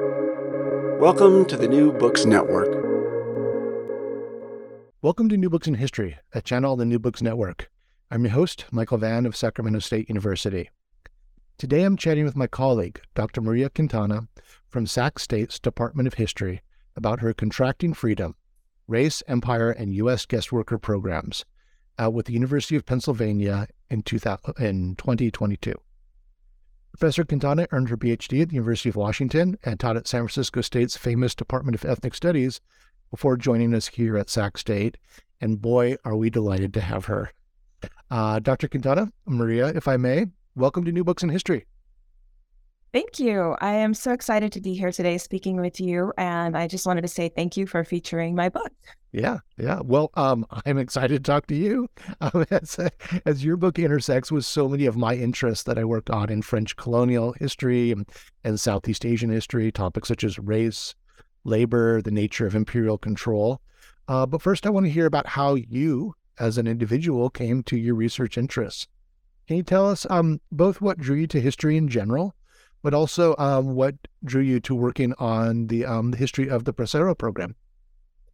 Welcome to the New Books Network. Welcome to New Books in History, a channel on the New Books Network. I'm your host, Michael Vann of Sacramento State University. Today I'm chatting with my colleague, Dr. Maria Quintana from Sac State's Department of History about her Contracting Freedom Race, Empire, and U.S. Guest Worker Programs uh, with the University of Pennsylvania in, 2000, in 2022. Professor Quintana earned her PhD at the University of Washington and taught at San Francisco State's famous Department of Ethnic Studies before joining us here at Sac State. And boy, are we delighted to have her. Uh, Dr. Quintana, Maria, if I may, welcome to New Books in History. Thank you. I am so excited to be here today speaking with you. And I just wanted to say thank you for featuring my book. Yeah, yeah. Well, um, I'm excited to talk to you um, as, as your book intersects with so many of my interests that I worked on in French colonial history and, Southeast Asian history, topics such as race, labor, the nature of imperial control. Uh, but first, I want to hear about how you, as an individual, came to your research interests. Can you tell us um, both what drew you to history in general but also um, what drew you to working on the, um, the history of the Bracero program.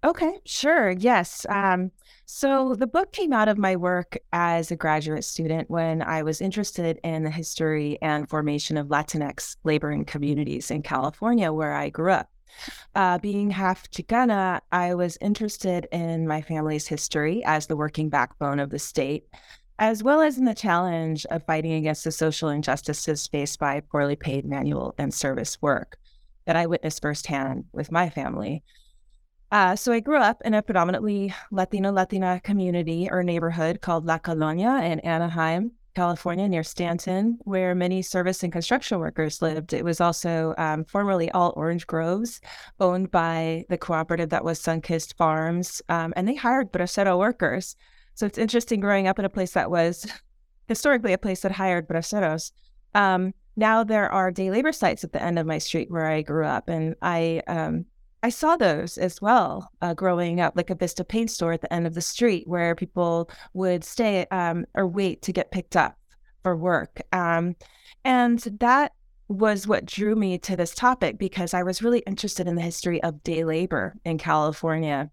Okay, sure. Yes. Um, so the book came out of my work as a graduate student when I was interested in the history and formation of Latinx laboring communities in California, where I grew up. Uh, being half Chicana, I was interested in my family's history as the working backbone of the state as well as in the challenge of fighting against the social injustices faced by poorly paid manual and service work that I witnessed firsthand with my family. Uh, so I grew up in a predominantly Latino Latina community or neighborhood called La Colonia in Anaheim, California, near Stanton, where many service and construction workers lived. It was also um, formerly all orange groves, owned by the cooperative that was Sunkist Farms, um, and they hired bracero workers so it's interesting growing up in a place that was historically a place that hired braceros. Um, now there are day labor sites at the end of my street where I grew up, and I um, I saw those as well uh, growing up, like a Vista paint store at the end of the street where people would stay um, or wait to get picked up for work. Um, and that was what drew me to this topic because I was really interested in the history of day labor in California.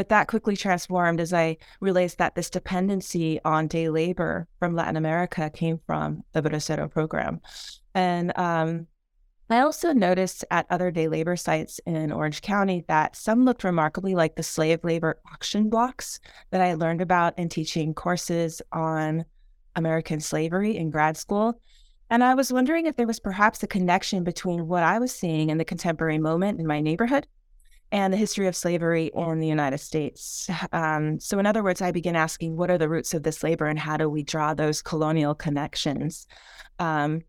But that quickly transformed as I realized that this dependency on day labor from Latin America came from the Bracero program. And um, I also noticed at other day labor sites in Orange County that some looked remarkably like the slave labor auction blocks that I learned about in teaching courses on American slavery in grad school. And I was wondering if there was perhaps a connection between what I was seeing in the contemporary moment in my neighborhood and the history of slavery in the United States. Um, so, in other words, I begin asking what are the roots of this labor and how do we draw those colonial connections? Um,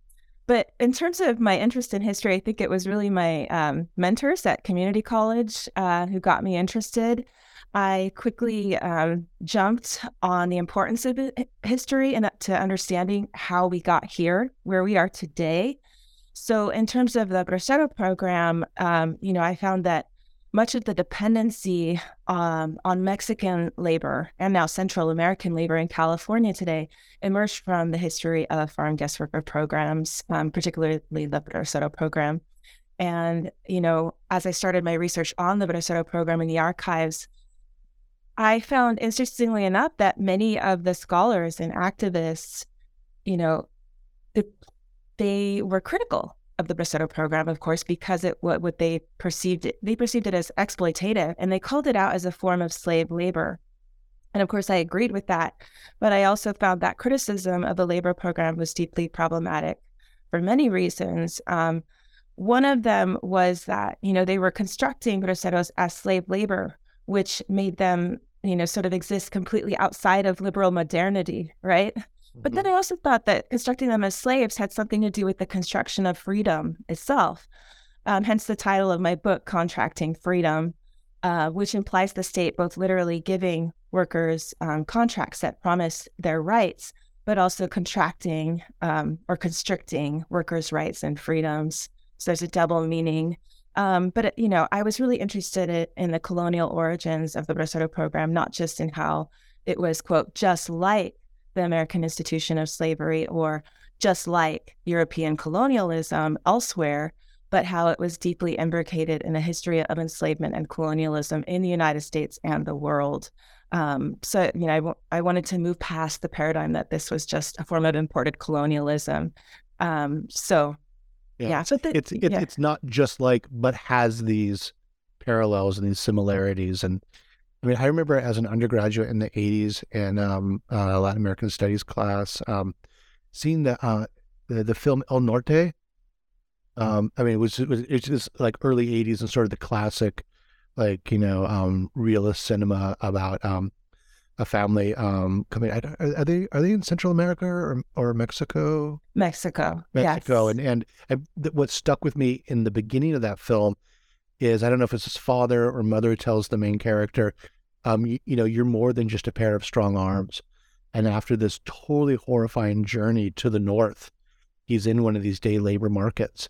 but in terms of my interest in history, I think it was really my um, mentors at community college uh, who got me interested. I quickly um, jumped on the importance of history and to understanding how we got here, where we are today. So, in terms of the Bracero program, um, you know, I found that much of the dependency um, on Mexican labor and now Central American labor in California today emerged from the history of farm guest worker programs, um, particularly the Bracero program. And, you know, as I started my research on the Bracero program in the archives, I found, interestingly enough, that many of the scholars and activists, you know, they were critical of the Bracero program, of course, because it what, what they perceived it, they perceived it as exploitative, and they called it out as a form of slave labor. And of course, I agreed with that, but I also found that criticism of the labor program was deeply problematic for many reasons. Um, one of them was that you know they were constructing braceros as slave labor, which made them you know sort of exist completely outside of liberal modernity, right? But then mm-hmm. I also thought that constructing them as slaves had something to do with the construction of freedom itself. Um, hence the title of my book, Contracting Freedom, uh, which implies the state both literally giving workers um, contracts that promise their rights, but also contracting um, or constricting workers' rights and freedoms. So there's a double meaning. Um, but you know, I was really interested in the colonial origins of the Bracero program, not just in how it was quote just like the American institution of slavery or just like European colonialism elsewhere, but how it was deeply imbricated in a history of enslavement and colonialism in the United States and the world. Um, so, you know, I, w- I wanted to move past the paradigm that this was just a form of imported colonialism. Um, so, yeah, yeah so the, it's it's, yeah. it's not just like, but has these parallels and these similarities. And I mean, I remember as an undergraduate in the '80s in um, uh, Latin American Studies class, um, seeing the, uh, the the film El Norte um, I mean, it was, it was it's just like early '80s and sort of the classic, like you know, um, realist cinema about um, a family um, coming. Are, are, they are they in Central America or or Mexico? Mexico, Mexico, yes. and and, and what stuck with me in the beginning of that film is I don't know if it's his father or mother tells the main character, um, you, you know, you're more than just a pair of strong arms. And after this totally horrifying journey to the north, he's in one of these day labor markets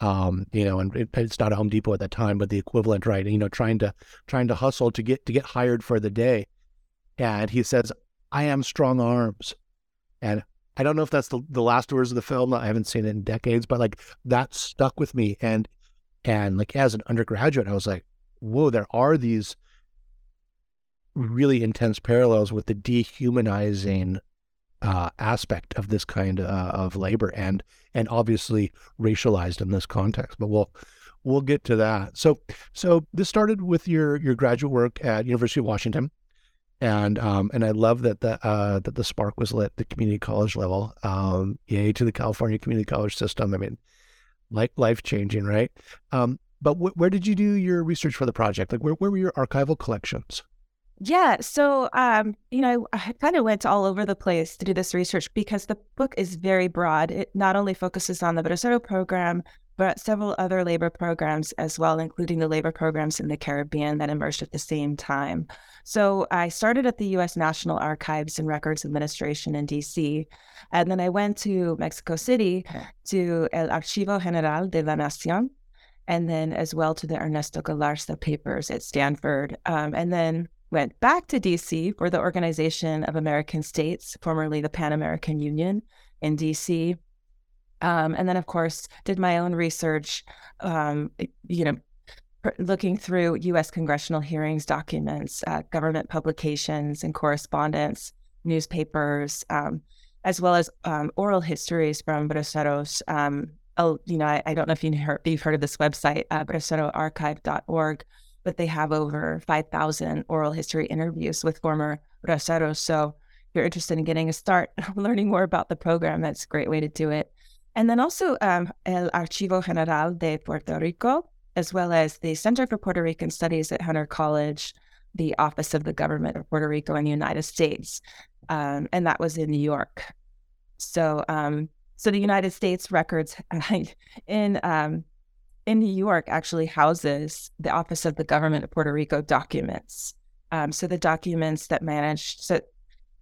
um, you know, and it, it's not a Home Depot at that time, but the equivalent, right? You know, trying to trying to hustle to get to get hired for the day. And he says, "I am strong arms," and I don't know if that's the, the last words of the film. I haven't seen it in decades, but like that stuck with me. And and like as an undergraduate, I was like, "Whoa, there are these." really intense parallels with the dehumanizing uh, aspect of this kind uh, of labor and and obviously racialized in this context. But we'll we'll get to that. So so this started with your your graduate work at University of Washington, and um, and I love that the uh, that the spark was lit at the community college level. Um, yay to the California community college system. I mean, like life changing, right? Um, but wh- where did you do your research for the project? Like, where, where were your archival collections? Yeah. So, um, you know, I kind of went all over the place to do this research because the book is very broad. It not only focuses on the Bracero program, but several other labor programs as well, including the labor programs in the Caribbean that emerged at the same time. So I started at the U.S. National Archives and Records Administration in D.C., and then I went to Mexico City to El Archivo General de la Nación, and then as well to the Ernesto Galarza papers at Stanford. Um, and then went back to DC for the Organization of American States, formerly the Pan American Union in DC. Um, and then, of course, did my own research, um, you know, looking through U.S. congressional hearings documents, uh, government publications and correspondence, newspapers, um, as well as um, oral histories from Braceros. Um, oh, you know, I, I, don't know if you heard, you've heard of this website, uh, braceroarchive.org, but they have over 5,000 oral history interviews with former braceros. So if you're interested in getting a start learning more about the program, that's a great way to do it. And then also um, El Archivo General de Puerto Rico, as well as the Center for Puerto Rican Studies at Hunter College, the Office of the Government of Puerto Rico in the United States. Um, and that was in New York. So, um, so the United States records in um, in New York actually houses the Office of the Government of Puerto Rico documents. Um, so the documents that manage, so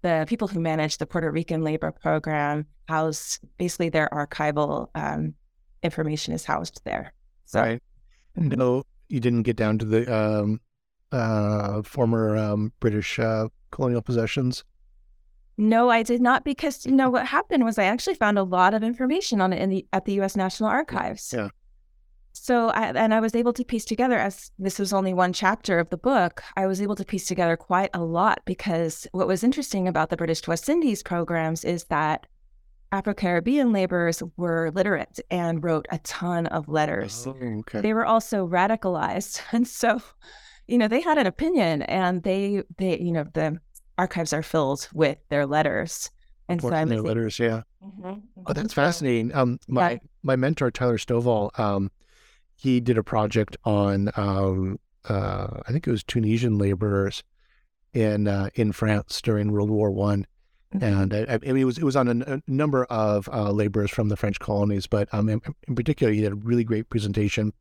the people who manage the Puerto Rican labor program house basically their archival um, information is housed there. So, right. No, you didn't get down to the um, uh, former um, British uh, colonial possessions. No, I did not because you know what happened was I actually found a lot of information on it in the at the U.S. National Archives. Yeah. So, I, and I was able to piece together, as this was only one chapter of the book, I was able to piece together quite a lot because what was interesting about the British West Indies programs is that Afro Caribbean laborers were literate and wrote a ton of letters. Oh, okay. They were also radicalized. And so, you know, they had an opinion and they, they, you know, the archives are filled with their letters. And so I'm their letters, yeah. Mm-hmm, mm-hmm. Oh, that's fascinating. Um, my yeah. my mentor Tyler Stovall, um, he did a project on um, uh, I think it was Tunisian laborers in uh, in France during World War One. And I, I, mean it was it was on a, number of uh, laborers from the French colonies, but um, in, in, particular he did a really great presentation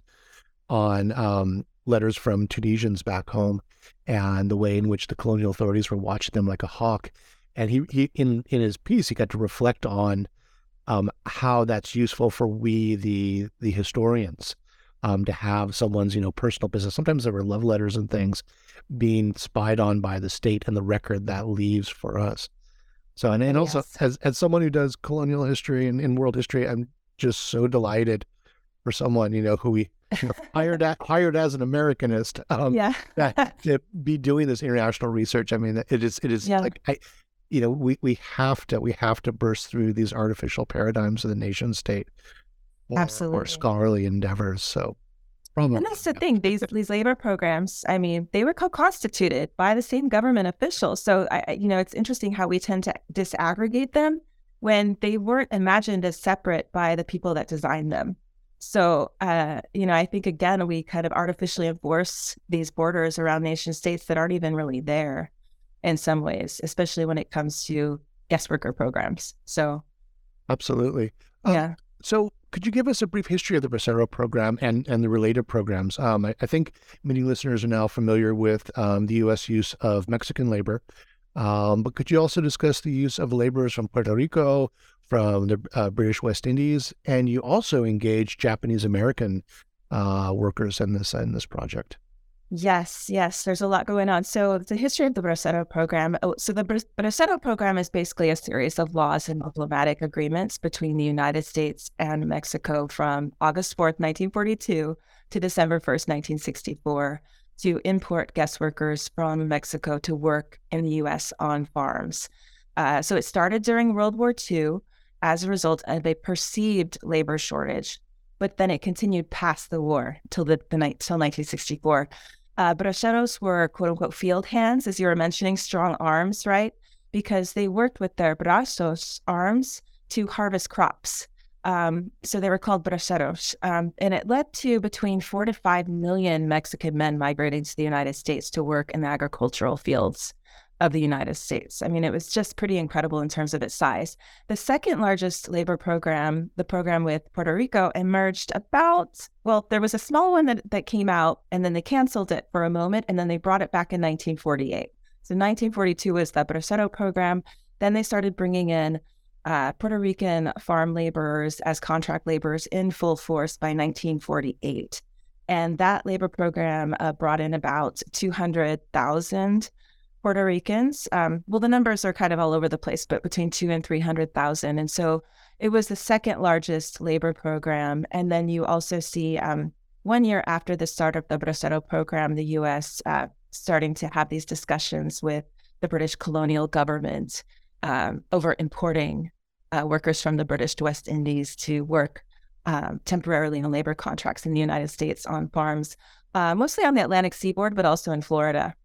on um, letters from Tunisians back home and the way in which the colonial authorities were watching them like a hawk, and he, he in in his piece he got to reflect on um, how that's useful for we the the historians um, to have someone's you know personal business. Sometimes there were love letters and things being spied on by the state and the record that leaves for us. So and, and also yes. as as someone who does colonial history and, and world history, I'm just so delighted for someone you know who we you know, hired at, hired as an Americanist. Um, yeah. that, to be doing this international research. I mean, it is it is Yeah. like I, you know, we we have to we have to burst through these artificial paradigms of the nation state. Absolutely. For scholarly endeavors. So, from And that's the thing. These these labor programs, I mean, they were co-constituted by the same government officials. So, I, I- you know, it's interesting how we tend to disaggregate them when they weren't imagined as separate by the people that designed them. So, uh, you know, I think again we kind of artificially enforce these borders around nation states that aren't even really there, in some ways, especially when it comes to guest worker programs. So, absolutely. Um, yeah. So, could you give us a brief history of the Bracero program and, and the related programs? Um, I, I think many listeners are now familiar with um, the U.S. use of Mexican labor, um, but could you also discuss the use of laborers from Puerto Rico, from the uh, British West Indies, and you also engage Japanese American uh, workers in this in this project? Yes, yes, there's a lot going on. So, the history of the Bracero program. oh, So, the Bracero program is basically a series of laws and diplomatic agreements between the United States and Mexico from August 4th, 1942 to December 1st, 1964, to import guest workers from Mexico to work in the U.S. on farms. Uh, so, it started during World War II as a result of a perceived labor shortage, but then it continued past the war till the, the night till 1964. Uh, braceros were quote unquote field hands, as you were mentioning, strong arms, right? Because they worked with their brazos, arms, to harvest crops. Um, so they were called braceros. Um, and it led to between four to five million Mexican men migrating to the United States to work in the agricultural fields of the United States. I mean, it was just pretty incredible in terms of its size. The second largest labor program, the program with Puerto Rico, emerged about, well, there was a small one that, that came out and then they canceled it for a moment and then they brought it back in 1948. So 1942 was the Bracero program. Then they started bringing in uh, Puerto Rican farm laborers as contract laborers in full force by 1948. And that labor program uh, brought in about 200,000 Puerto Ricans. Um, well, the numbers are kind of all over the place, but between two and 300,000. And so it was the second largest labor program. And then you also see um, one year after the start of the Bracero program, the US uh, starting to have these discussions with the British colonial government um, over importing uh, workers from the British West Indies to work um, temporarily on labor contracts in the United States on farms, uh, mostly on the Atlantic seaboard, but also in Florida.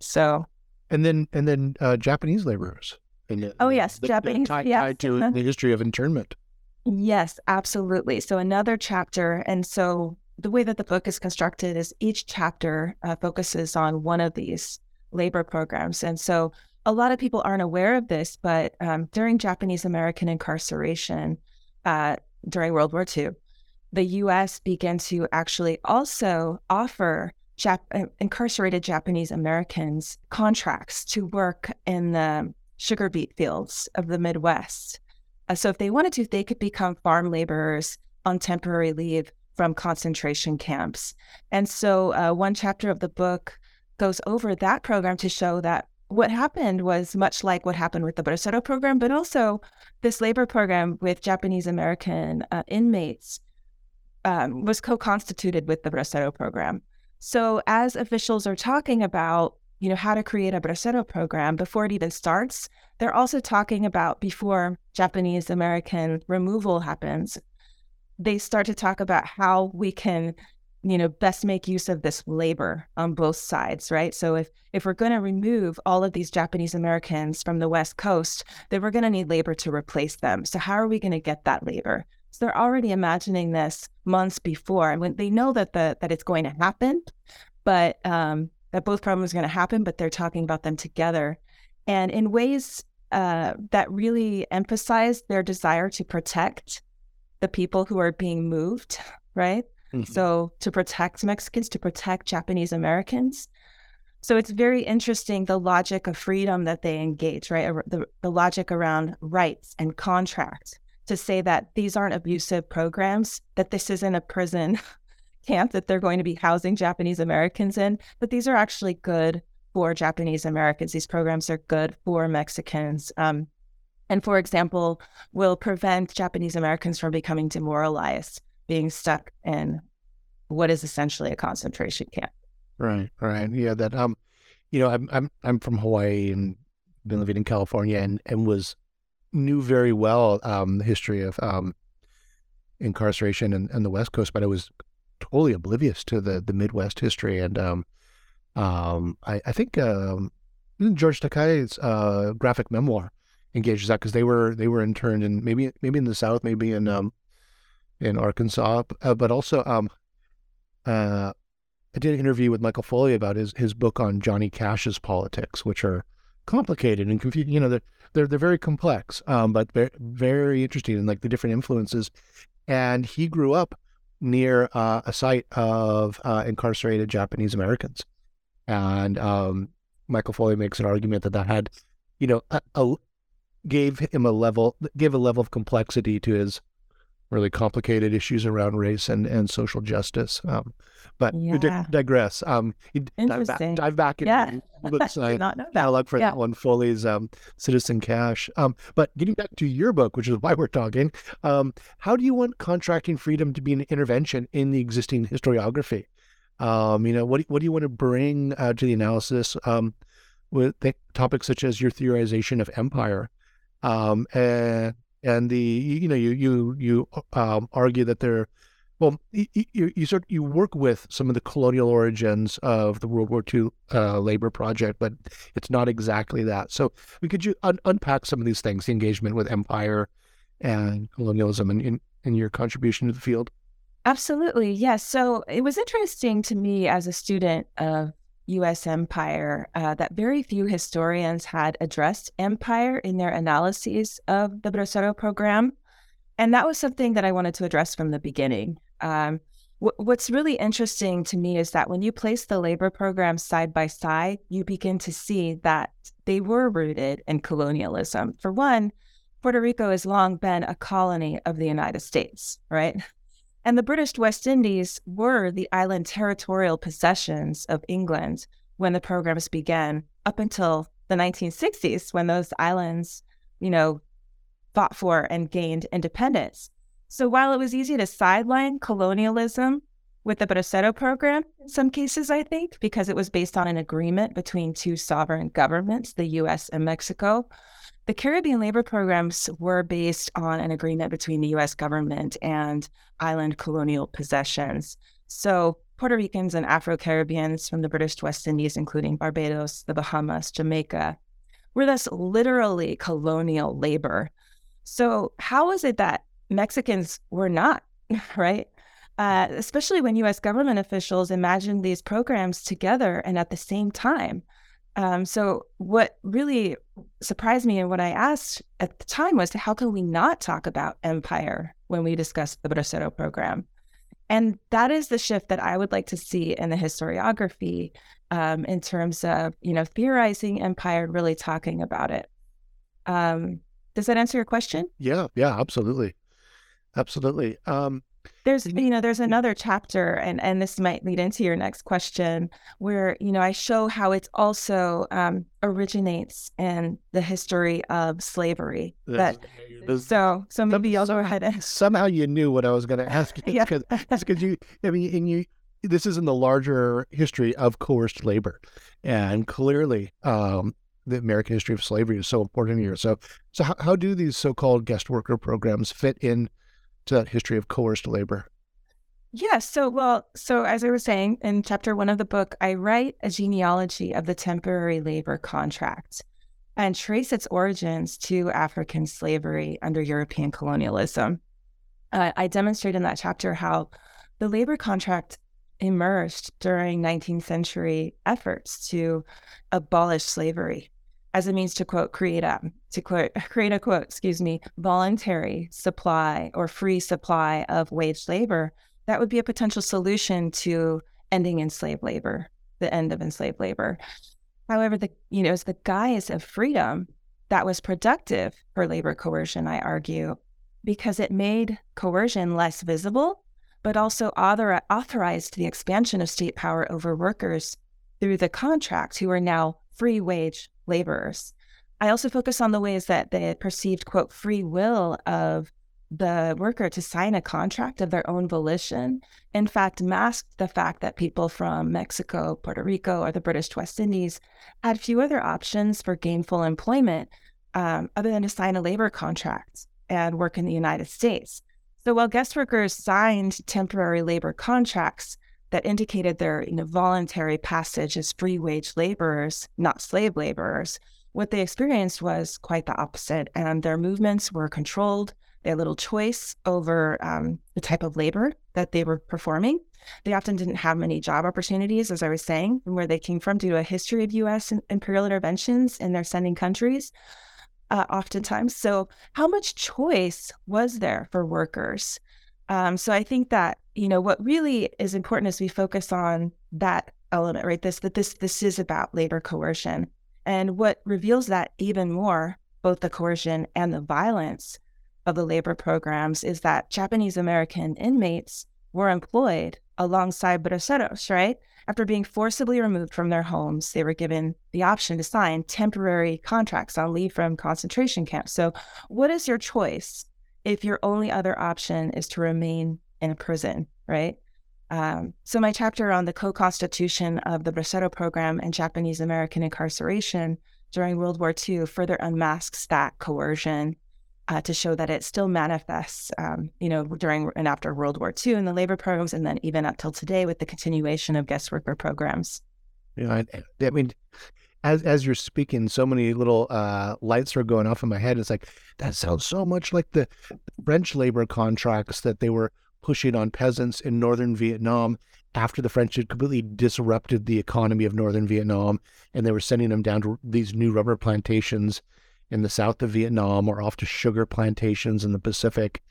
So, And then and then uh, Japanese laborers. And Oh, yes, the Japanese, tied, yes. tied to the history of internment. Yes, absolutely. So another chapter, and so the way that the book is constructed is each chapter uh, focuses on one of these labor programs, and so a lot of people aren't aware of this, but um, during Japanese American incarceration uh, during World War II, the U.S. began to actually also offer Jap- uh, incarcerated Japanese Americans contracts to work in the sugar beet fields of the Midwest. Uh, so if they wanted to, they could become farm laborers on temporary leave from concentration camps. And so uh, one chapter of the book goes over that program to show that what happened was much like what happened with the Bracero program, but also this labor program with Japanese American uh, inmates um, was co-constituted with the Bracero program. So as officials are talking about, you know, how to create a Bracero program before it even starts, they're also talking about before Japanese American removal happens, they start to talk about how we can, you know, best make use of this labor on both sides, right? So if if we're going to remove all of these Japanese Americans from the West Coast, then we're going to need labor to replace them. So how are we going to get that labor? So they're already imagining this months before, and when they know that the that it's going to happen, but um, that both problems are going to happen, but they're talking about them together, and in ways uh, that really emphasize their desire to protect the people who are being moved, right? So to protect Mexicans, to protect Japanese Americans. So it's very interesting the logic of freedom that they engage, right? The, the logic around rights and contract to say that these aren't abusive programs, that this isn't a prison camp that they're going to be housing Japanese Americans in, but these are actually good for Japanese Americans. These programs are good for Mexicans. Um, and for example, will prevent Japanese Americans from becoming demoralized, being stuck in what is essentially a concentration camp. Right, right. Yeah, that um, you know, I'm I'm I'm from Hawaii and been living in California and and was knew very well um the history of um incarceration and, and the West Coast, but I was totally oblivious to the the Midwest history. And um um I I think um George Takei's uh graphic memoir engages that because they were they were interned in maybe maybe in the South, maybe in um in Arkansas, uh, but also uh I did an interview with Michael Foley about his his book on Johnny Cash's politics, which are complicated and confusing. You know, they're they're, they're very complex, um, but very, very interesting and like the different influences. And he grew up near uh, a site of uh, incarcerated Japanese Americans, and um, Michael Foley makes an argument that that had, you know, a, a, gave him a level, gave a level of complexity to his really complicated issues around race and, and social justice. Um, but yeah. di- digress. Um, dive back, dive back into yeah. books. I not know that. look for yeah. that one, Foley's um, Citizen Cash. Um, but getting back to your book, which is why we're talking, um, how do you want contracting freedom to be an intervention in the existing historiography? Um, you know, what, what do you want to bring uh, to the analysis um, with topics such as your theorization of empire? Um, and and the you know you you you um, argue that they're well you, you, sort you work with some of the colonial origins of the World War II uh, labor project, but it's not exactly that. So could you un- unpack some of these things, the engagement with empire and colonialism, and in, in your contribution to the field. Absolutely, yes. So it was interesting to me as a student of US empire uh, that very few historians had addressed empire in their analyses of the Bracero program. And that was something that I wanted to address from the beginning. Um, what's really interesting to me is that when you place the labor programs side by side, you begin to see that they were rooted in colonialism. For one, Puerto Rico has long been a colony of the United States, right? And the British West Indies were the island territorial possessions of England when the programs began, up until the 1960s, when those islands, you know, fought for and gained independence. So while it was easy to sideline colonialism with the Bracero program, in some cases, I think, because it was based on an agreement between two sovereign governments, the US and Mexico, the Caribbean labor programs were based on an agreement between the US government and island colonial possessions. So, Puerto Ricans and Afro Caribbeans from the British West Indies, including Barbados, the Bahamas, Jamaica, were thus literally colonial labor. So, how is it that Mexicans were not, right? Uh, especially when US government officials imagined these programs together and at the same time. Um, so what really surprised me and what I asked at the time was how can we not talk about empire when we discuss the Bracero program? And that is the shift that I would like to see in the historiography um, in terms of, you know, theorizing empire and really talking about it. Um, does that answer your question? Yeah, yeah, absolutely. Absolutely. Um, there's you know there's another chapter and and this might lead into your next question where you know i show how it also um, originates in the history of slavery but so so maybe i'll go ahead and somehow you knew what i was going to ask you yeah. because you i mean and you this is in the larger history of coerced labor and clearly um, the American history of slavery is so important here. So, so how, how do these so-called guest worker programs fit in to that history of coerced labor? Yeah, so, well, so as I was saying in chapter one of the book, I write a genealogy of the temporary labor contract and trace its origins to African slavery under European colonialism. Uh, I demonstrate in that chapter how the labor contract emerged during 19th century efforts to abolish slavery as a means to quote create a to quote create a quote excuse me voluntary supply or free supply of wage labor that would be a potential solution to ending enslaved labor the end of enslaved labor. However the you know it's the guise of freedom that was productive for labor coercion i argue because it made coercion less visible but also author- authorized the expansion of state power over workers through the contract who are now free wage laborers. I also focus on the ways that the perceived, quote, free will of the worker to sign a contract of their own volition, in fact, masked the fact that people from Mexico, Puerto Rico, or the British West Indies had few other options for gainful employment um, other than to sign a labor contract and work in the United States. So while guest workers signed temporary labor contracts that indicated their you know, voluntary passage as free wage laborers, not slave laborers, what they experienced was quite the opposite. And their movements were controlled. They had little choice over um, the type of labor that they were performing. They often didn't have many job opportunities, as I was saying, from where they came from due to a history of U.S. imperial interventions in their sending countries uh, oftentimes. So, how much choice was there for workers? Um, so, I think that you know what really is important is we focus on that element, right? This that this this is about labor coercion, and what reveals that even more, both the coercion and the violence of the labor programs, is that Japanese American inmates were employed alongside braceros, right? After being forcibly removed from their homes, they were given the option to sign temporary contracts on leave from concentration camps. So, what is your choice if your only other option is to remain in a prison, right? Um, so, my chapter on the co constitution of the Bracero program and Japanese American incarceration during World War II further unmasks that coercion uh, to show that it still manifests, um, you know, during and after World War II in the labor programs, and then even up till today with the continuation of guest worker programs. Yeah, I, I mean, as as you're speaking, so many little uh, lights are going off in my head. It's like that sounds so much like the French labor contracts that they were pushing on peasants in northern Vietnam after the French had completely disrupted the economy of northern Vietnam, and they were sending them down to these new rubber plantations in the south of Vietnam or off to sugar plantations in the Pacific.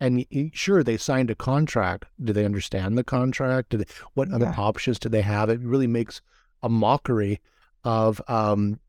And sure, they signed a contract. Do they understand the contract? They, what yeah. other options do they have? It really makes a mockery of, um,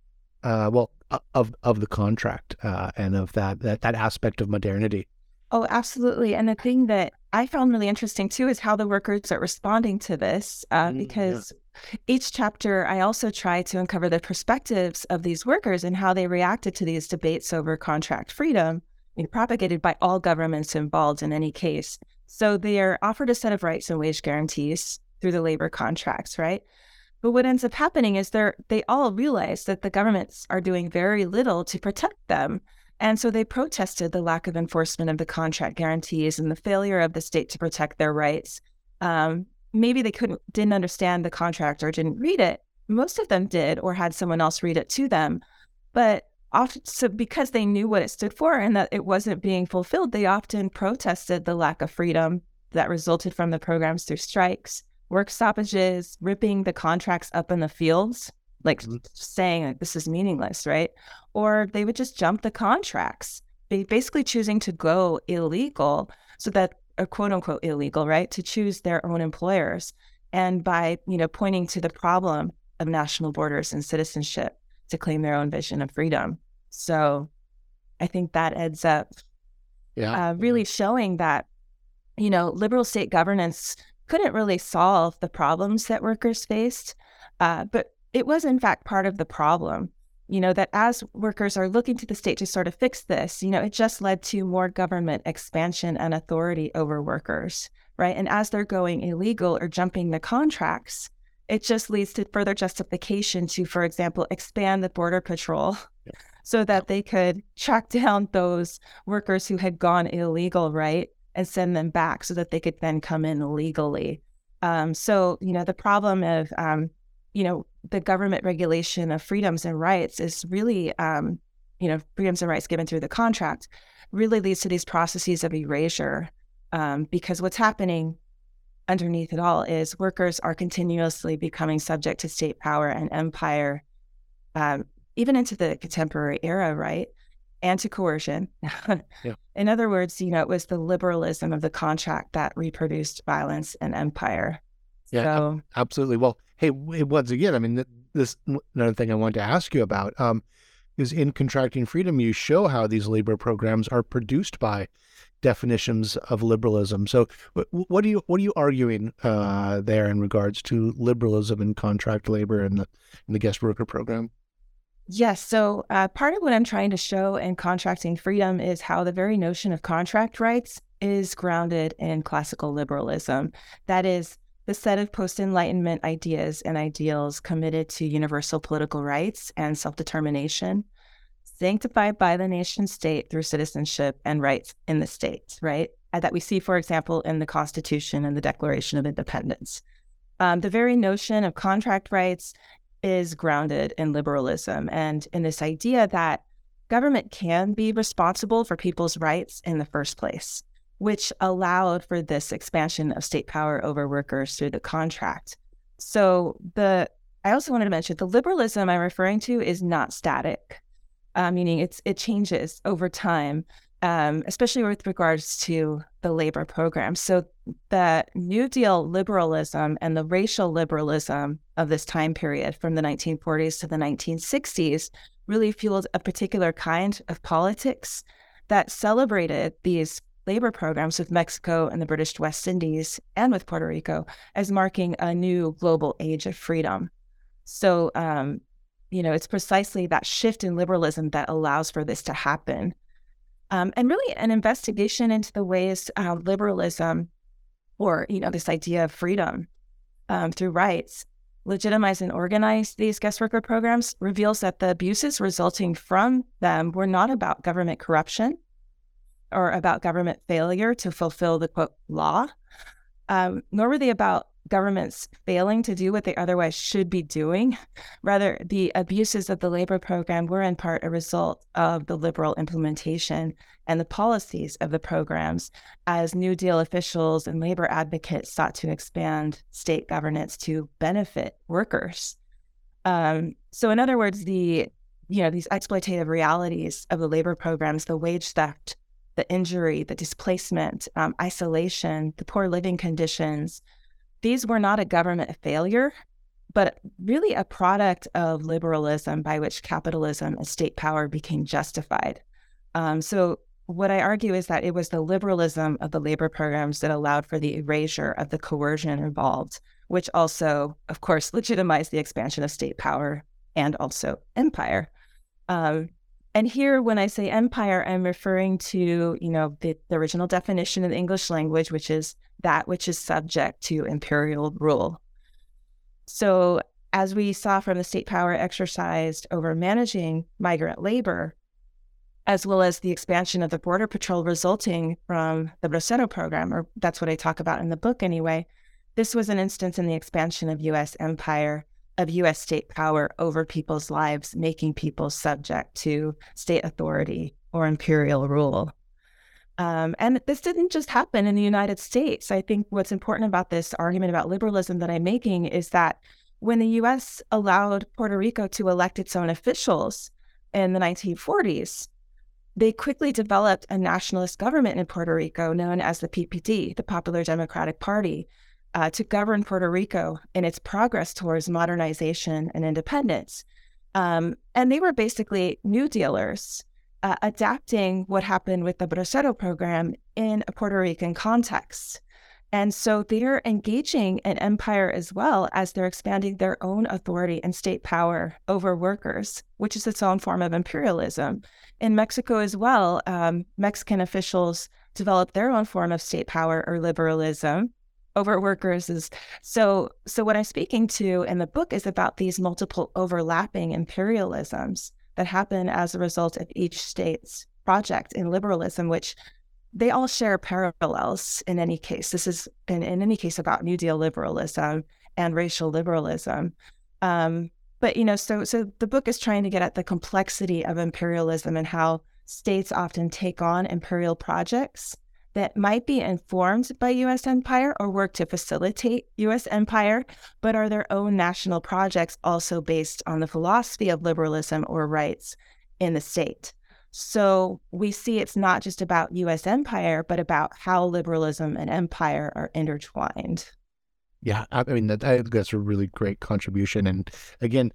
uh, well, of of the contract uh, and of that, that that aspect of modernity. Oh, absolutely. And the thing that I found really interesting too is how the workers are responding to this, uh, mm, because yeah. each chapter I also try to uncover the perspectives of these workers and how they reacted to these debates over contract freedom, propagated by all governments involved in any case. So they are offered a set of rights and wage guarantees through the labor contracts, right? But what ends up happening is they they all realize that the governments are doing very little to protect them. And so they protested the lack of enforcement of the contract guarantees and the failure of the state to protect their rights. Um, maybe they couldn't didn't understand the contract or didn't read it. Most of them did, or had someone else read it to them. But often, so because they knew what it stood for and that it wasn't being fulfilled, they often protested the lack of freedom that resulted from the programs through strikes, work stoppages, ripping the contracts up in the fields like mm-hmm. saying like, this is meaningless, right? Or they would just jump the contracts, basically choosing to go illegal so that a quote unquote illegal, right? To choose their own employers. And by, you know, pointing to the problem of national borders and citizenship to claim their own vision of freedom. So I think that ends up yeah. Uh, really showing that, you know, liberal state governance couldn't really solve the problems that workers faced, uh, but it was in fact part of the problem you know that as workers are looking to the state to sort of fix this you know it just led to more government expansion and authority over workers right? And as they're going illegal or jumping the contracts it just leads to further justification to for example expand the border patrol so that they could track down those workers who had gone illegal right? And send them back so that they could then come in legally. Um, so you know the problem of um, you know the government regulation of freedoms and rights is really, um, you know, freedoms and rights given through the contract really leads to these processes of erasure. Um, because what's happening underneath it all is workers are continuously becoming subject to state power and empire, um, even into the contemporary era, right? And to coercion. yeah. In other words, you know, it was the liberalism of the contract that reproduced violence and empire. Yeah, so, absolutely. Well, hey, once again, I mean, this another thing I wanted to ask you about um, is in contracting freedom, you show how these labor programs are produced by definitions of liberalism. So, what are you what are you arguing uh, there in regards to liberalism and contract labor and the in the guest worker program? Yes. So, uh, part of what I'm trying to show in contracting freedom is how the very notion of contract rights is grounded in classical liberalism. That is, the set of post Enlightenment ideas and ideals committed to universal political rights and self determination, sanctified by the nation state through citizenship and rights in the state, right? That we see, for example, in the Constitution and the Declaration of Independence. Um, the very notion of contract rights is grounded in liberalism and in this idea that government can be responsible for people's rights in the first place, which allowed for this expansion of state power over workers through the contract. So the I also wanted to mention the liberalism I'm referring to is not static, uh, meaning it's it changes over time um, especially with regards to the labor program. So, the New Deal liberalism and the racial liberalism of this time period from the 1940s to the 1960s really fueled a particular kind of politics that celebrated these labor programs with Mexico and the British West Indies and with Puerto Rico as marking a new global age of freedom. So, um, you know, it's precisely that shift in liberalism that allows for this to happen um, and really an investigation into the ways uh, liberalism or you know this idea of freedom um, through rights legitimize and organize these guest worker programs reveals that the abuses resulting from them were not about government corruption or about government failure to fulfill the quote law, um, nor were they about governments failing to do what they otherwise should be doing. Rather, the abuses of the labor program were in part a result of the liberal implementation and the policies of the programs as New Deal officials and labor advocates sought to expand state governance to benefit workers. Um, so, in other words, the you know these exploitative realities of the labor programs, the wage theft, the injury, the displacement, um, isolation, the poor living conditions, these were not a government failure, but really a product of liberalism by which capitalism and state power became justified. Um, so, what I argue is that it was the liberalism of the labor programs that allowed for the erasure of the coercion involved, which also, of course, legitimized the expansion of state power and also empire. Um, and here, when I say empire, I'm referring to, you know, the, the original definition in the English language, which is that which is subject to imperial rule. So, as we saw from the state power exercised over managing migrant labor, as well as the expansion of the Border Patrol resulting from the Bracero program, or that's what I talk about in the book anyway, this was an instance in the expansion of US empire of US state power over people's lives, making people subject to state authority or imperial rule. Um, and this didn't just happen in the United States. I think what's important about this argument about liberalism that I'm making is that when the US allowed Puerto Rico to elect its own officials in the 1940s, they quickly developed a nationalist government in Puerto Rico known as the PPD, the Popular Democratic Party, uh, to govern Puerto Rico in its progress towards modernization and independence. Um, and they were basically New Dealers uh, adapting what happened with the Bracero program in a Puerto Rican context. And so they're engaging an empire as well as they're expanding their own authority and state power over workers, which is its own form of imperialism. In Mexico as well, um, Mexican officials developed their own form of state power or liberalism over workers is so so what i'm speaking to in the book is about these multiple overlapping imperialisms that happen as a result of each state's project in liberalism which they all share parallels in any case. This is in, in any case about new deal liberalism and racial liberalism. Um, but you know so so the book is trying to get at the complexity of imperialism and how states often take on imperial projects that might be informed by US empire or work to facilitate US empire, but are their own national projects also based on the philosophy of liberalism or rights in the state. So we see it's not just about US empire, but about how liberalism and empire are intertwined. Yeah, I mean, that, that's a really great contribution. And again,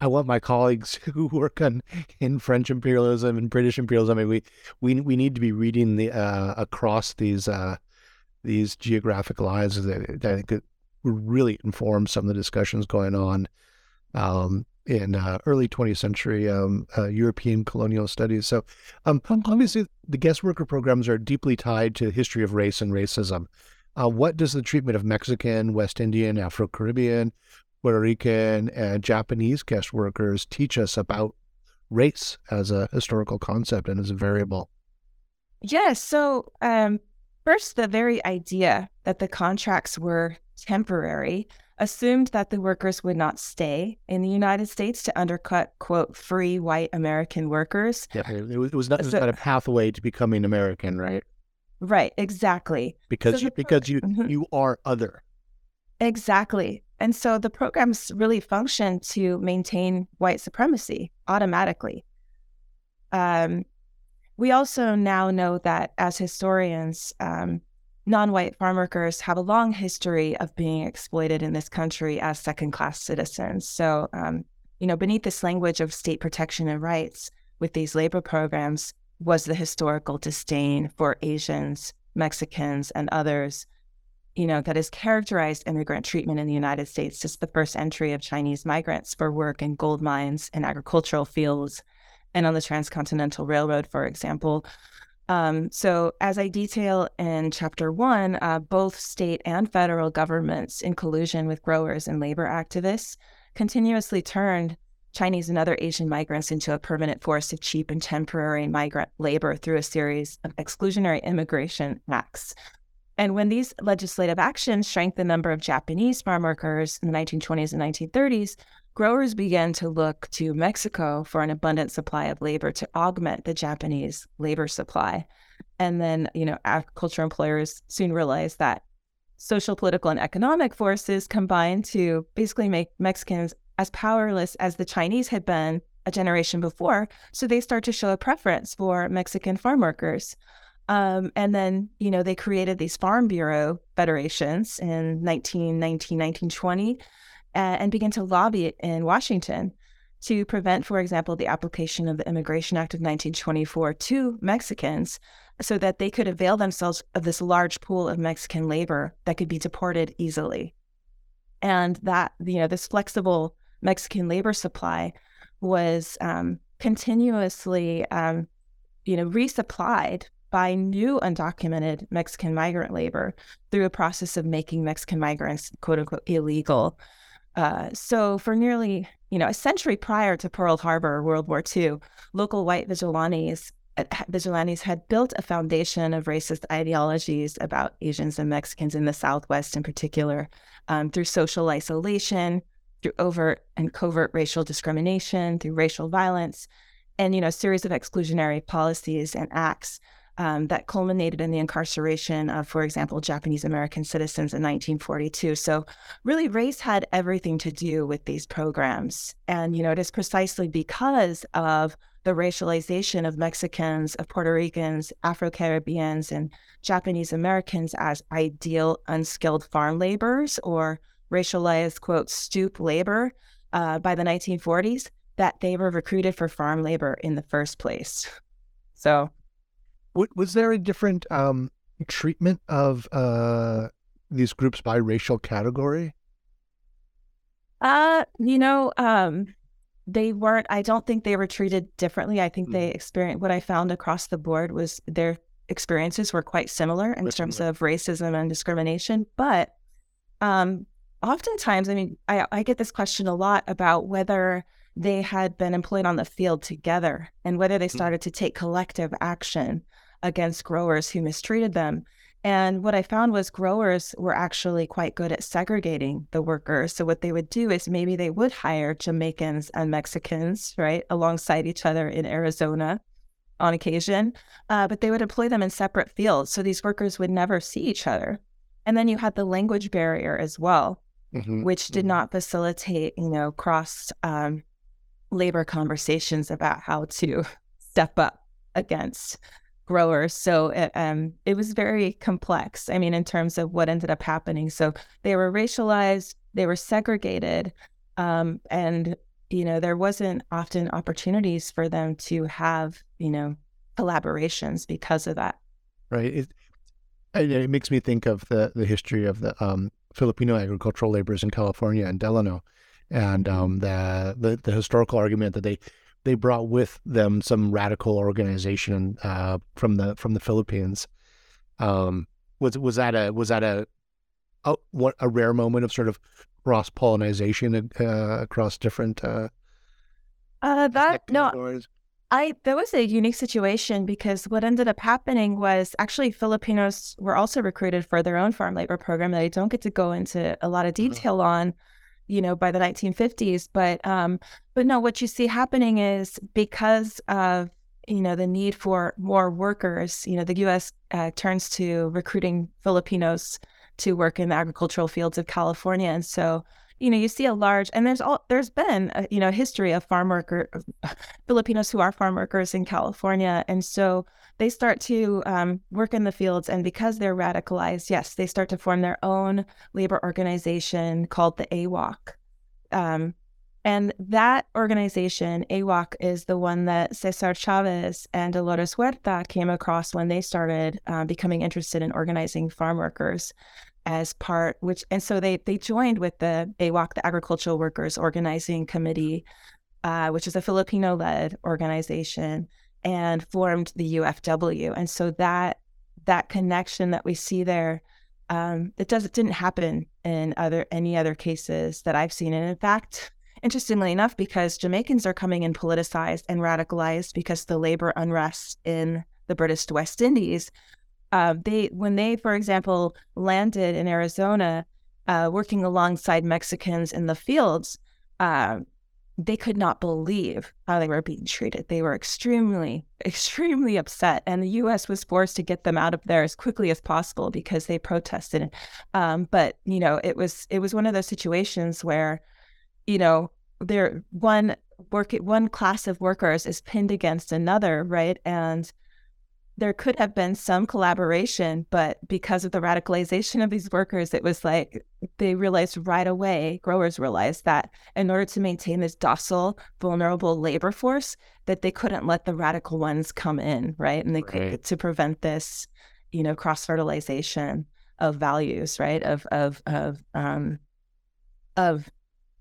I want my colleagues who work on in French imperialism and British imperialism. I mean, we we we need to be reading the uh, across these uh, these geographic lines that I think that really inform some of the discussions going on um, in uh, early 20th century um, uh, European colonial studies. So, um, obviously, the guest worker programs are deeply tied to the history of race and racism. Uh, what does the treatment of Mexican, West Indian, Afro Caribbean, Puerto Rican, and Japanese guest workers teach us about race as a historical concept and as a variable? Yes. So, um, first, the very idea that the contracts were temporary assumed that the workers would not stay in the United States to undercut, quote, free white American workers. Yeah, it was, it was not, it was not a pathway to becoming American, right? Right, exactly. Because so you, because you mm-hmm. you are other. Exactly. And so the programs really function to maintain white supremacy automatically. Um, we also now know that as historians, um, non white farm workers have a long history of being exploited in this country as second class citizens. So, um, you know, beneath this language of state protection and rights with these labor programs was the historical disdain for Asians, Mexicans, and others, you know, that has characterized immigrant treatment in the United States since the first entry of Chinese migrants for work in gold mines and agricultural fields and on the Transcontinental Railroad, for example. Um, so, as I detail in chapter one, uh, both state and federal governments, in collusion with growers and labor activists, continuously turned Chinese and other Asian migrants into a permanent force of cheap and temporary migrant labor through a series of exclusionary immigration acts. And when these legislative actions shrank the number of Japanese farm workers in the 1920s and 1930s, growers began to look to Mexico for an abundant supply of labor to augment the Japanese labor supply. And then, you know, agriculture employers soon realized that social, political, and economic forces combined to basically make Mexicans as powerless as the Chinese had been a generation before. So they start to show a preference for Mexican farm workers. Um, and then, you know, they created these farm bureau federations in 1919, 1920 and began to lobby in Washington to prevent, for example, the application of the Immigration Act of 1924 to Mexicans so that they could avail themselves of this large pool of Mexican labor that could be deported easily. And that, you know, this flexible Mexican labor supply was um, continuously, um, you know, resupplied by new undocumented Mexican migrant labor through a process of making Mexican migrants, quote unquote, illegal. Uh, so, for nearly you know a century prior to Pearl Harbor, World War II, local white vigilantes uh, vigilantes had built a foundation of racist ideologies about Asians and Mexicans in the Southwest, in particular, um, through social isolation, through overt and covert racial discrimination, through racial violence, and you know a series of exclusionary policies and acts um, that culminated in the incarceration of, for example, Japanese American citizens in 1942. So, really, race had everything to do with these programs. And, you know, it is precisely because of the racialization of Mexicans, of Puerto Ricans, Afro Caribbeans, and Japanese Americans as ideal unskilled farm laborers or racialized, quote, stoop labor uh, by the 1940s that they were recruited for farm labor in the first place. So, was there a different um, treatment of uh, these groups by racial category? Uh, you know, um, they weren't. I don't think they were treated differently. I think mm. they experienced what I found across the board was their experiences were quite similar in terms of racism and discrimination. But um, oftentimes, I mean, I, I get this question a lot about whether they had been employed on the field together and whether they mm. started to take collective action against growers who mistreated them. And what I found was growers were actually quite good at segregating the workers. So, what they would do is maybe they would hire Jamaicans and Mexicans, right, alongside each other in Arizona on occasion, uh, but they would employ them in separate fields. So, these workers would never see each other. And then you had the language barrier as well, mm-hmm. which did mm-hmm. not facilitate, you know, cross um, labor conversations about how to step up against growers. So it, um, it was very complex. I mean, in terms of what ended up happening. So they were racialized, they were segregated, um, and you know there wasn't often opportunities for them to have you know collaborations because of that. Right. It, it makes me think of the the history of the um, Filipino agricultural laborers in California and Delano. and um, the, the the historical argument that they they brought with them some radical organization uh, from the from the Philippines. Um, was was that a was that a a, what, a rare moment of sort of cross pollination uh, across different? Uh, uh, that no, I that was a unique situation because what ended up happening was actually Filipinos were also recruited for their own farm labor program that I don't get to go into a lot of uh-huh. detail on you know, by the 1950s. But um, but no, what you see happening is because of you know the need for more workers, you know, the U.S. Uh, turns to recruiting Filipinos to work in the agricultural fields of California, and so you know you see a large and there's all there's been a, you know history of farm worker Filipinos who are farm workers in California, and so they start to um, work in the fields. And because they're radicalized, yes, they start to form their own labor organization called the AWOC. Um, and that organization, AWOC, is the one that Cesar Chavez and Dolores Huerta came across when they started uh, becoming interested in organizing farm workers as part which and so they they joined with the AWOC, the Agricultural Workers Organizing Committee, uh, which is a Filipino led organization and formed the UFW. And so that that connection that we see there, um, it does it didn't happen in other any other cases that I've seen. And in fact, interestingly enough, because Jamaicans are coming in politicized and radicalized because the labor unrest in the British West Indies, uh, they when they, for example, landed in Arizona, uh, working alongside Mexicans in the fields. Uh, they could not believe how they were being treated. They were extremely, extremely upset. And the US was forced to get them out of there as quickly as possible because they protested. Um, but, you know, it was it was one of those situations where, you know, there one work one class of workers is pinned against another, right? And there could have been some collaboration, but because of the radicalization of these workers, it was like they realized right away, growers realized that in order to maintain this docile, vulnerable labor force, that they couldn't let the radical ones come in, right? And they right. could to prevent this, you know, cross fertilization of values, right? Of of of um of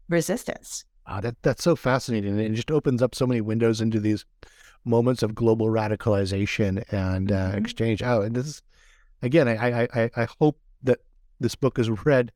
resistance. Wow, that that's so fascinating. And It just opens up so many windows into these moments of global radicalization and uh, mm-hmm. exchange. Oh, and this is again, I, I I hope that this book is read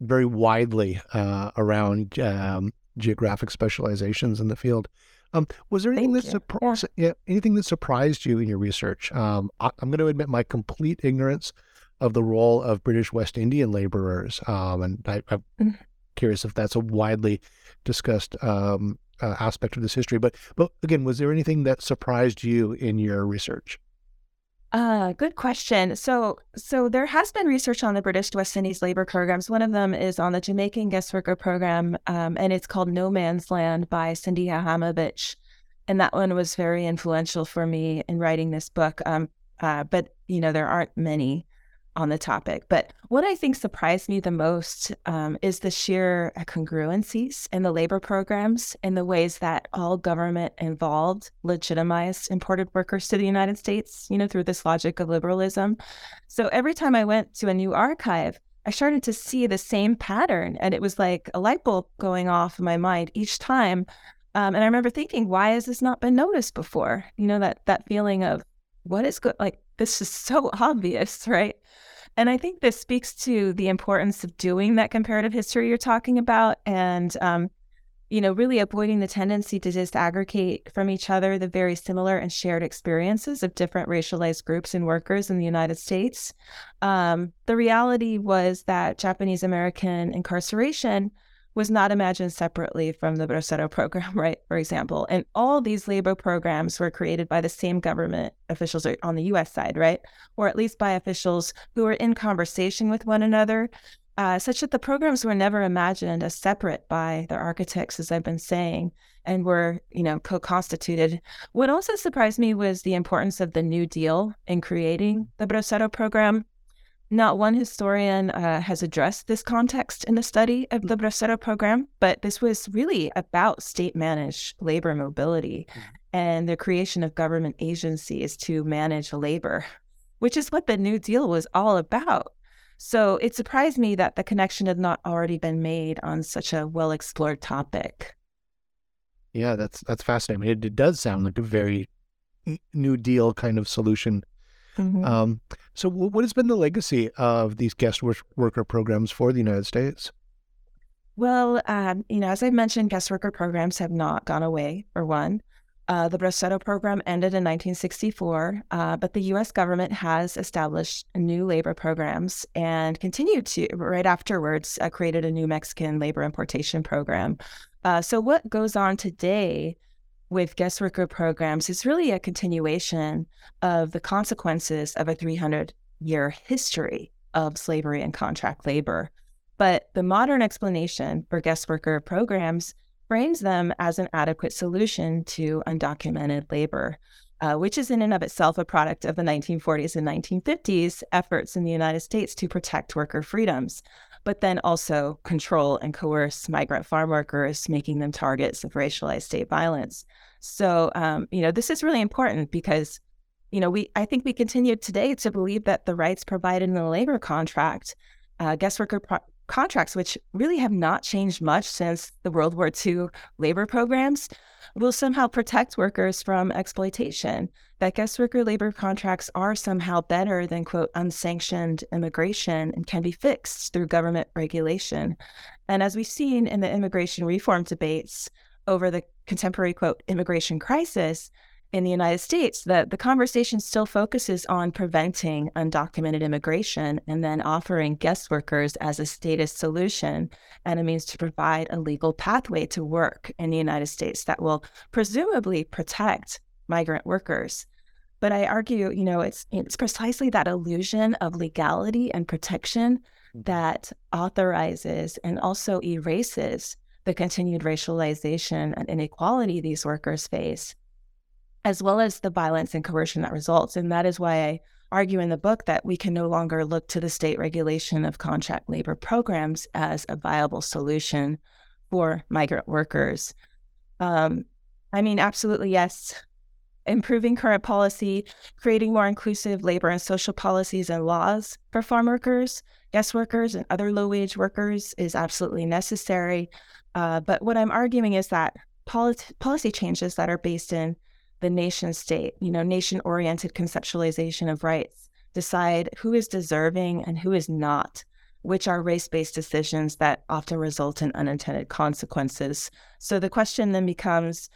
very widely uh, around um, geographic specializations in the field. Um, was there anything that surprised yeah. yeah. anything that surprised you in your research? Um, I, am going to admit my complete ignorance of the role of British West Indian laborers, um, and I, am mm-hmm. curious if that's a widely discussed um, uh, aspect of this history. But but again, was there anything that surprised you in your research? Uh, good question. So, so there has been research on the British West Indies labor programs. One of them is on the Jamaican guest worker program, um, and it's called No Man's Land by Cindy Hahamovitch. And that one was very influential for me in writing this book. Um, uh, but you know, there aren't many on the topic. But what I think surprised me the most um, is the sheer congruencies in the labor programs and the ways that all government involved legitimized imported workers to the United States, you know, through this logic of liberalism. So every time I went to a new archive, I started to see the same pattern. And it was like a light bulb going off in my mind each time. Um, and I remember thinking, why has this not been noticed before? You know, that that feeling of what is good like this is so obvious, right? And I think this speaks to the importance of doing that comparative history you're talking about and, um, you know, really avoiding the tendency to just aggregate from each other the very similar and shared experiences of different racialized groups and workers in the United States. Um, the reality was that Japanese American incarceration was not imagined separately from the Bracero program, right? For example. And all these labor programs were created by the same government officials on the US side, right? Or at least by officials who were in conversation with one another, uh, such that the programs were never imagined as separate by their architects, as I've been saying, and were, you know, co-constituted. What also surprised me was the importance of the New Deal in creating the Bracero program. Not one historian uh, has addressed this context in the study of the Bracero program, but this was really about state managed labor mobility mm-hmm. and the creation of government agencies to manage labor, which is what the New Deal was all about. So it surprised me that the connection had not already been made on such a well explored topic. Yeah, that's that's fascinating. It, it, does sound like a very New Deal kind of solution. Mm-hmm. Um, so, what has been the legacy of these guest worker programs for the United States? Well, um, you know, as I mentioned, guest worker programs have not gone away, for one. Uh, the Bracero program ended in 1964, uh, but the US government has established new labor programs and continued to, right afterwards, uh, created a new Mexican labor importation program. Uh, so, what goes on today with guest worker programs is really a continuation of the consequences of a 300 year history of slavery and contract labor. But the modern explanation for guest worker programs frames them as an adequate solution to undocumented labor, uh, which is in and of itself a product of the 1940s and 1950s efforts in the United States to protect worker freedoms, but then also control and coerce migrant farm workers, making them targets of racialized state violence. So, um, you know, this is really important because, you know, we I think we continue today to believe that the rights provided in the labor contract, uh, guest worker pro- contracts, which really have not changed much since the World War II labor programs, will somehow protect workers from exploitation. That guest worker labor contracts are somehow better than, quote, unsanctioned immigration and can be fixed through government regulation. And as we've seen in the immigration reform debates over the contemporary, quote, immigration crisis, in the United States that the conversation still focuses on preventing undocumented immigration and then offering guest workers as a status solution and a means to provide a legal pathway to work in the United States that will presumably protect migrant workers. But I argue, you know, it's it's precisely that illusion of legality and protection mm-hmm. that authorizes and also erases the continued racialization and inequality these workers face as well as the violence and coercion that results. And that is why I argue in the book that we can no longer look to the state regulation of contract labor programs as a viable solution for migrant workers. Um, I mean, absolutely, yes. Improving current policy, creating more inclusive labor and social policies and laws for farm workers, guest workers, and other low wage workers is absolutely necessary. Uh, but what I'm arguing is that policy changes that are based in the nation state, you know, nation oriented conceptualization of rights, decide who is deserving and who is not, which are race based decisions that often result in unintended consequences. So the question then becomes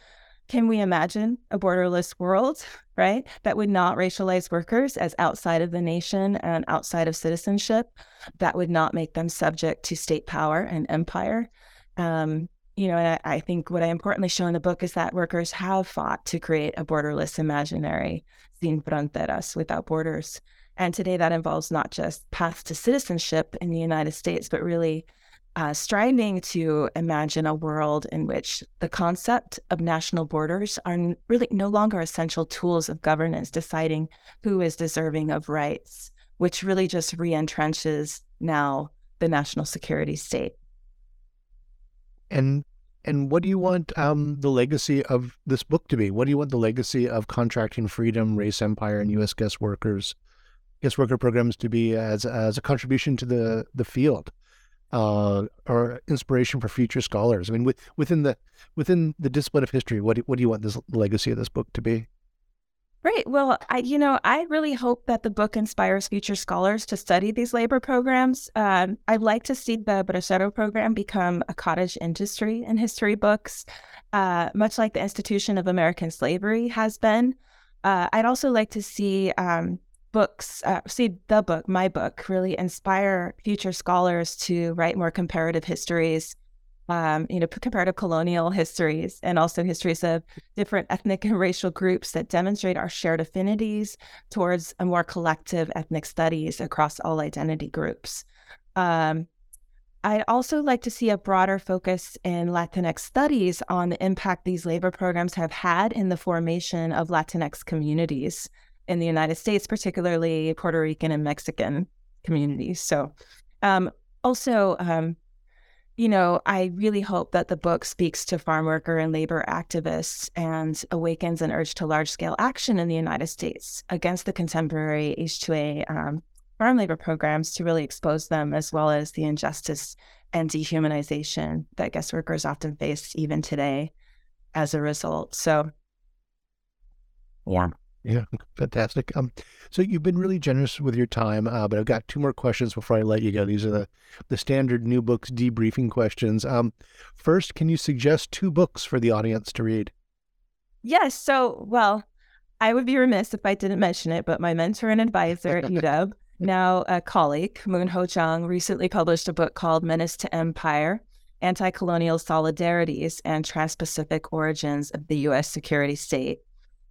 can we imagine a borderless world, right, that would not racialize workers as outside of the nation and outside of citizenship, that would not make them subject to state power and empire? Um, you know, and I, I, think what I importantly show in the book is that workers have fought to create a borderless imaginary, sin fronteras, without borders. And today that involves not just paths to citizenship in the United States, but really uh, striving to imagine a world in which the concept of national borders are really no longer essential tools of governance, deciding who is deserving of rights, which really just re entrenches now the national security state. And and what do you want um, the legacy of this book to be? What do you want the legacy of contracting freedom, race empire, and U.S. guest workers, guest worker programs to be as as a contribution to the the field, uh, or inspiration for future scholars? I mean, with, within the within the discipline of history, what do, what do you want this legacy of this book to be? Right. Well, I, you know, I really hope that the book inspires future scholars to study these labor programs. Um, I'd like to see the Bracero program become a cottage industry in history books, uh, much like the institution of American slavery has been. Uh, I'd also like to see um, books, uh, see the book, my book, really inspire future scholars to write more comparative histories um, you know, comparative colonial histories and also histories of different ethnic and racial groups that demonstrate our shared affinities towards a more collective ethnic studies across all identity groups. Um, I'd also like to see a broader focus in Latinx studies on the impact these labor programs have had in the formation of Latinx communities in the United States, particularly Puerto Rican and Mexican communities. So, um, also, um, you know, I really hope that the book speaks to farm worker and labor activists and awakens an urge to large scale action in the United States against the contemporary H2A um, farm labor programs to really expose them, as well as the injustice and dehumanization that guest workers often face even today as a result. So, yeah. Yeah, fantastic. Um, so you've been really generous with your time, uh, but I've got two more questions before I let you go. These are the the standard new books debriefing questions. Um, first, can you suggest two books for the audience to read? Yes. So, well, I would be remiss if I didn't mention it, but my mentor and advisor at UW, now a colleague, Moon Ho Jung, recently published a book called Menace to Empire Anti Colonial Solidarities and Trans Pacific Origins of the U.S. Security State.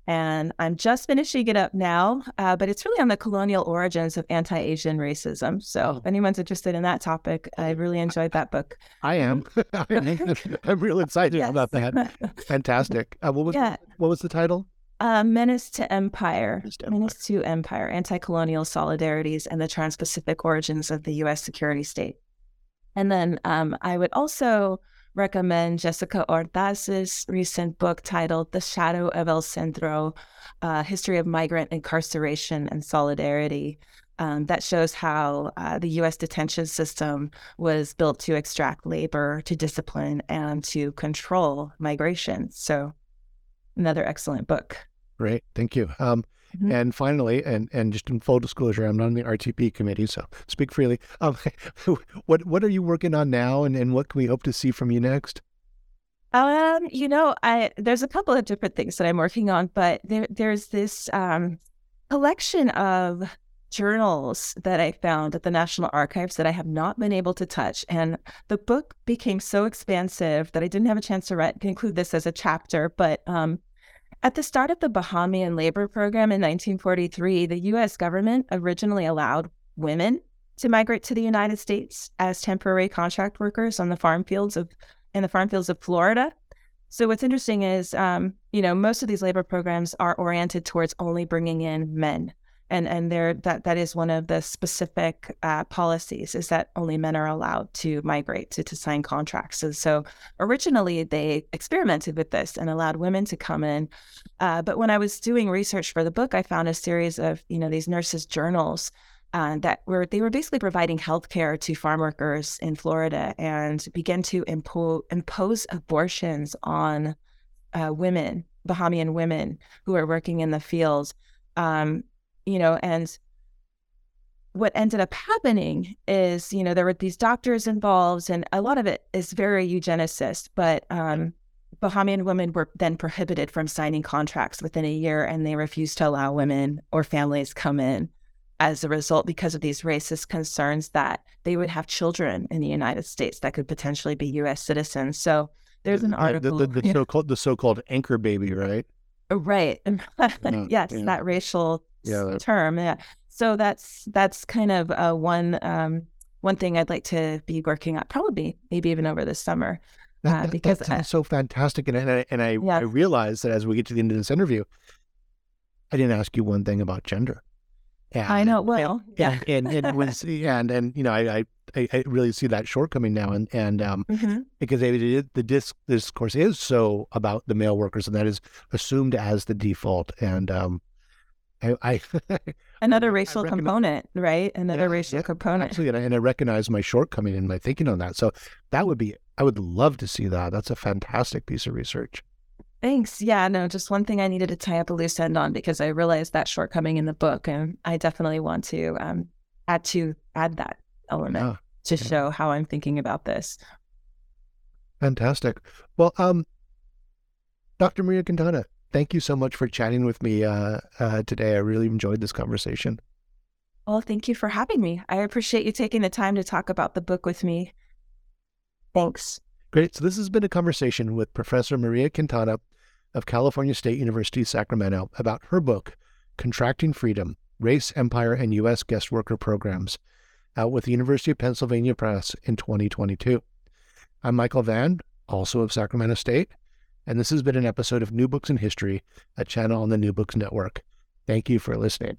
And I'm just finishing it up now, uh, but it's really on the colonial origins of anti Asian racism. So if anyone's interested in that topic, I really enjoyed that book. I am. I'm real excited yes. about that. Fantastic. Uh, what, was, yeah. what was the title? Uh, Menace to Empire. Menace to Empire. Menace to Empire Anti Colonial Solidarities and the Trans Pacific Origins of the U.S. Security State. And then um, I would also recommend Jessica Ordaz's recent book titled The Shadow of El Centro uh, History of Migrant Incarceration and Solidarity. Um, that shows how uh, the US detention system was built to extract labor, to discipline, and to control migration. So, another excellent book. Great. Thank you. Um, Mm-hmm. And finally, and and just in full disclosure, I'm not on the RTP committee, so speak freely. Um, what what are you working on now, and, and what can we hope to see from you next? Um, you know, I there's a couple of different things that I'm working on, but there there's this um, collection of journals that I found at the National Archives that I have not been able to touch. And the book became so expansive that I didn't have a chance to write, conclude this as a chapter. But um, at the start of the Bahamian labor program in 1943, the US government originally allowed women to migrate to the United States as temporary contract workers on the farm fields of in the farm fields of Florida. So what's interesting is, um, you know, most of these labor programs are oriented towards only bringing in men and and there that that is one of the specific uh, policies is that only men are allowed to migrate to, to sign contracts. And so originally they experimented with this and allowed women to come in. Uh, but when i was doing research for the book i found a series of you know these nurses journals uh, that were they were basically providing health care to farm workers in florida and began to impo- impose abortions on uh, women bahamian women who are working in the fields um, you know, and what ended up happening is, you know, there were these doctors involved, and a lot of it is very eugenicist, but um, Bahamian women were then prohibited from signing contracts within a year, and they refused to allow women or families come in as a result because of these racist concerns that they would have children in the United States that could potentially be U.S. citizens. So there's an article, the, the, the so-called the so-called anchor baby, right? Right. yes, yeah. that racial yeah, term. Yeah. So that's that's kind of uh, one um, one thing I'd like to be working on, probably maybe even over the summer. That, uh, that, because that sounds so fantastic, and and I, and I, yeah. I realize that as we get to the end of this interview, I didn't ask you one thing about gender. And, I know. Well, and, yeah, and, and, and was and and you know, I, I I really see that shortcoming now, and and um, mm-hmm. because it, the disc discourse is so about the male workers, and that is assumed as the default, and um, I, I another racial I component, right? Another yeah, racial yeah, component. Absolutely, and I, recognize my shortcoming in my thinking on that. So that would be, I would love to see that. That's a fantastic piece of research. Thanks. Yeah, no, just one thing I needed to tie up a loose end on because I realized that shortcoming in the book, and I definitely want to um, add to add that element yeah, to show how I'm thinking about this. Fantastic. Well, um, Dr. Maria Quintana, thank you so much for chatting with me uh, uh, today. I really enjoyed this conversation. Well, thank you for having me. I appreciate you taking the time to talk about the book with me. Thanks. Great. So, this has been a conversation with Professor Maria Quintana of California State University, Sacramento, about her book, Contracting Freedom Race, Empire, and U.S. Guest Worker Programs, out with the University of Pennsylvania Press in 2022. I'm Michael Vann, also of Sacramento State and this has been an episode of New Books in History, a channel on the New Books Network. Thank you for listening.